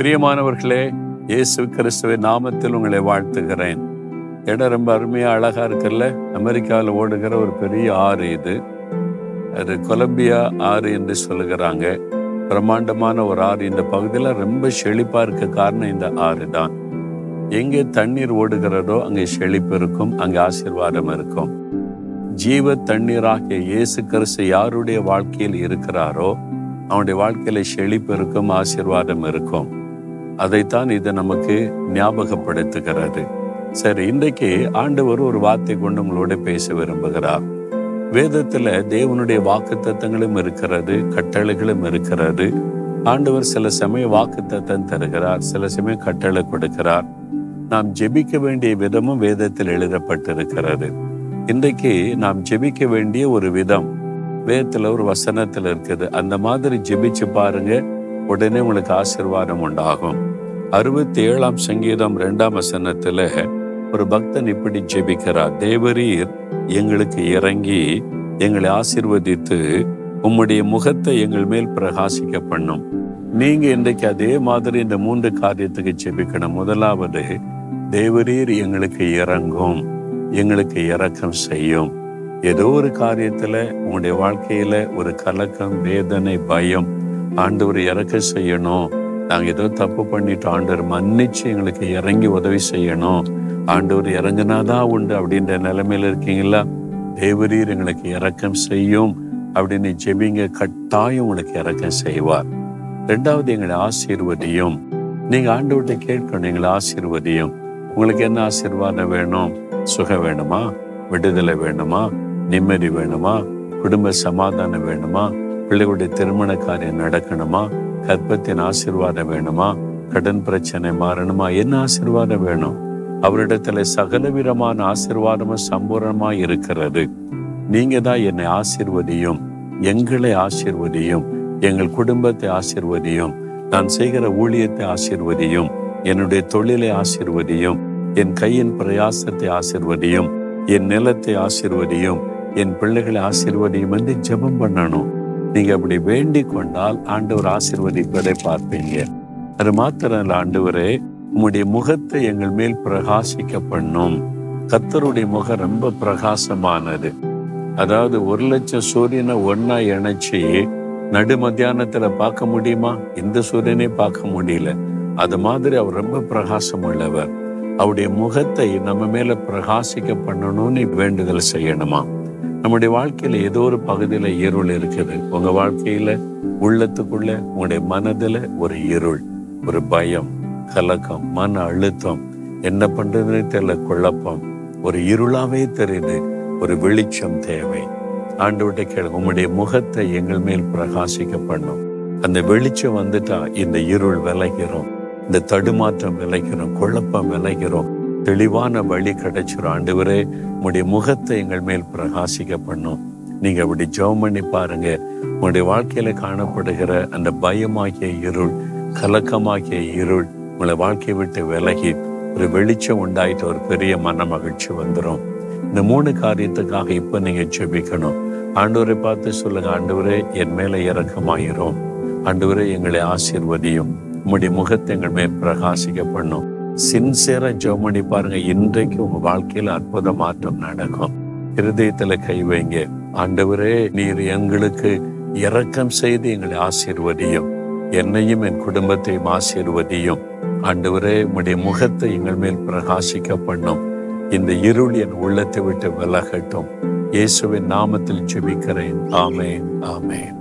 பிரியமானவர்களே இயேசு கிறிஸ்துவை நாமத்தில் உங்களை வாழ்த்துகிறேன். இடம் ரொம்ப அருமையாக அழகாக இருக்குல்ல? அமெரிக்காவில் ஓடுகிற ஒரு பெரிய ஆறு இது. அது கொலம்பியா ஆறு என்று சொல்லுகிறாங்க. பிரம்மாண்டமான ஒரு ஆறு. இந்த பகுதியில் ரொம்ப செழிப்பாக இருக்க காரணம் இந்த ஆறு தான். எங்கே தண்ணீர் ஓடுகிறதோ அங்கே செழிப்பு இருக்கும் அங்கே ஆசீர்வாதம் இருக்கும். ஜீவ தண்ணீராகிய இயேசு கிறிஸ்து யாருடைய வாழ்க்கையில் இருக்கிறாரோ அவனுடைய வாழ்க்கையில செழிப்பு இருக்கும் ஆசீர்வாதம் இருக்கும். அதைத்தான் இதை நமக்கு ஞாபகப்படுத்துகிறது. சரி இன்றைக்கு ஆண்டவர் ஒரு வார்த்தை கொண்டு உங்களோட பேச விரும்புகிறார். வேதத்துல தேவனுடைய வாக்கு தத்தங்களும் இருக்கிறது கட்டளைகளும் இருக்கிறது. ஆண்டவர் சில சமயம் வாக்கு தத்தம் தருகிறார் சில சமயம் கட்டளை கொடுக்கிறார். நாம் ஜெபிக்க வேண்டிய விதமும் வேதத்தில் எழுதப்பட்டிருக்கிறது. இன்றைக்கு நாம் ஜெபிக்க வேண்டிய ஒரு விதம் வேதத்துல ஒரு வசனத்துல இருக்குது. அந்த மாதிரி ஜெபிச்சு பாருங்க உடனே உங்களுக்கு ஆசீர்வாதம் உண்டாகும். அறுபத்தி ஏழாம் சங்கீதம் ரெண்டாம் வசனத்துல ஒரு பக்தன் இப்படி ஜெபிக்கிறார் தேவரீர் எங்களுக்கு இறங்கி எங்களை ஆசிர்வதித்து உம்முடைய முகத்தை எங்கள் மேல் பிரகாசிக்க பண்ணும். நீங்க இன்றைக்கு அதே மாதிரி இந்த மூன்று காரியத்துக்கு ஜெபிக்கணும். முதலாவது தேவரீர் எங்களுக்கு இறங்கும் எங்களுக்கு இறக்கம் செய்யும். ஏதோ ஒரு காரியத்துல உங்களுடைய வாழ்க்கையில ஒரு கலக்கம் வேதனை பயம் ஆண்டவர் இறக்க செய்யணும். நாங்கள் ஏதோ தப்பு பண்ணிட்டு ஆண்டவர் மன்னிச்சு எங்களுக்கு இறங்கி உதவி செய்யணும். ஆண்டவர் இறங்கினாதான் உண்டு அப்படின்ற நிலைமையில இருக்கீங்களா? தேவரீர் எங்களுக்கு இறக்கம் செய்யும். அப்படின்னு ஜெபிங்க. கட்டாயம் உங்களுக்கு இறக்கம் செய்வார். ரெண்டாவது எங்களை ஆசீர்வதியும். நீங்க ஆண்டவர்கிட்ட கேட்கணும். எங்களை ஆசீர்வதியும். உங்களுக்கு என்ன ஆசீர்வாதம் வேணும்? சுகம் வேணுமா? விடுதலை வேணுமா? நிம்மதி வேணுமா? குடும்ப சமாதானம் வேணுமா? பிள்ளைகளுடைய திருமண காரியம் நடக்கணுமா? கற்பத்தின் ஆசீர்வாதம் வேணுமா? கடன் பிரச்சனை மாறணுமா? என்ன ஆசீர்வாதம் வேணும்? அவரிடத்துல சகலவிதமான ஆசிர்வாதமும் சம்பூர்ணமா இருக்கிறது. நீங்க தான் என்னை ஆசீர்வதியும் எங்களை ஆசீர்வதியும் எங்கள் குடும்பத்தை ஆசிர்வதியும் நான் செய்கிற ஊழியத்தை ஆசிர்வதியும் என்னுடைய தொழிலை ஆசிர்வதியும் என் கையின் பிரயாசத்தை ஆசிர்வதியும் என் நிலத்தை ஆசிர்வதியும் என் பிள்ளைகளை ஆசிர்வதியும் என்று ஜெபம் பண்ணணும். நீங்க அப்படி வேண்டிக் கொண்டால் ஆண்டவர் ஆசீர்வதிப்பதை பார்ப்பீங்க. அது மாத்திரம் ஆண்டவரே உம்முடைய முகத்தை எங்கள் மேல் பிரகாசிக்க பண்ணும். கத்தருடைய முகம் ரொம்ப பிரகாசமானது. அதாவது ஒரு லட்சம் சூரியனை ஒன்னா இணைச்சி நடு மத்தியானத்துல பார்க்க முடியுமா? இந்த சூரியனை பார்க்க முடியல. அது மாதிரி அவர் ரொம்ப பிரகாசம் உள்ளவர் அவருடைய முகத்தை நம்ம மேல பிரகாசிக்க பண்ணணும்னு வேண்டுதல் செய்யணுமா? நம்முடைய வாழ்க்கையில ஏதோ ஒரு பகுதியில இருள் இருக்குது. உங்க வாழ்க்கையில உள்ளத்துக்குள்ள உங்களுடைய மனதுல ஒரு இருள் ஒரு பயம் கலக்கம் மன அழுத்தம் என்ன பண்றதுன்னு தெரியல குழப்பம். ஒரு இருளாவே தெரியுது ஒரு வெளிச்சம் தேவை. ஆண்டவர்கிட்ட கேளு உங்களுடைய முகத்தை எங்கள் மேல் பிரகாசிக்க பண்ணும். அந்த வெளிச்சம் வந்துட்டா இந்த இருள் விளைகிறோம் இந்த தடுமாற்றம் விளைக்கிறோம் குழப்பம் விளைகிறோம் தெளிவான வழி கிடைச்சிரும். ஆண்டவரே உங்களுடைய முகத்தை எங்கள் மேல் பிரகாசிக்க பண்ணும். நீங்க அப்படி ஜெபம் பண்ணி பாருங்க. உங்களுடைய வாழ்க்கையில காணப்படுகிற அந்த பயமாகிய இருள் கலக்கமாகிய இருள் உங்களை வாழ்க்கையை விட்டு விலகி ஒரு வெளிச்சம் உண்டாயிட்டு ஒரு பெரிய மன மகிழ்ச்சி வந்துடும் இந்த மூணு காரியத்துக்காக இப்ப நீங்க ஜெபிக்கணும். ஆண்டவரை பார்த்து சொல்லுங்க ஆண்டவரே என் மேல இறக்கமாயிரும் ஆண்டவரே எங்களை ஆசீர்வதியும். உங்களுடைய முகத்தை எங்கள் மேல் பிரகாசிக்க பண்ணும். சின்சியரா ஜெபம் பண்ணி பாருங்க இன்றைக்கு உங்க வாழ்க்கையில அற்புத மாற்றம் நடக்கும். இருதயத்துல கை வைங்க. ஆண்டவரே நீர் எங்களுக்கு இரக்கம் செய்து எங்களை ஆசீர்வதியும். என்னையும் என் குடும்பத்தையும் ஆசீர்வதியும். ஆண்டவரே உடைய முகத்தை எங்கள் மேல் பிரகாசிக்க பண்ணும். இந்த இருள் என் உள்ளத்தை விட்டு விலகட்டும். இயேசுவின் நாமத்தில் ஜெபிக்கிறேன். ஆமேன் ஆமேன்.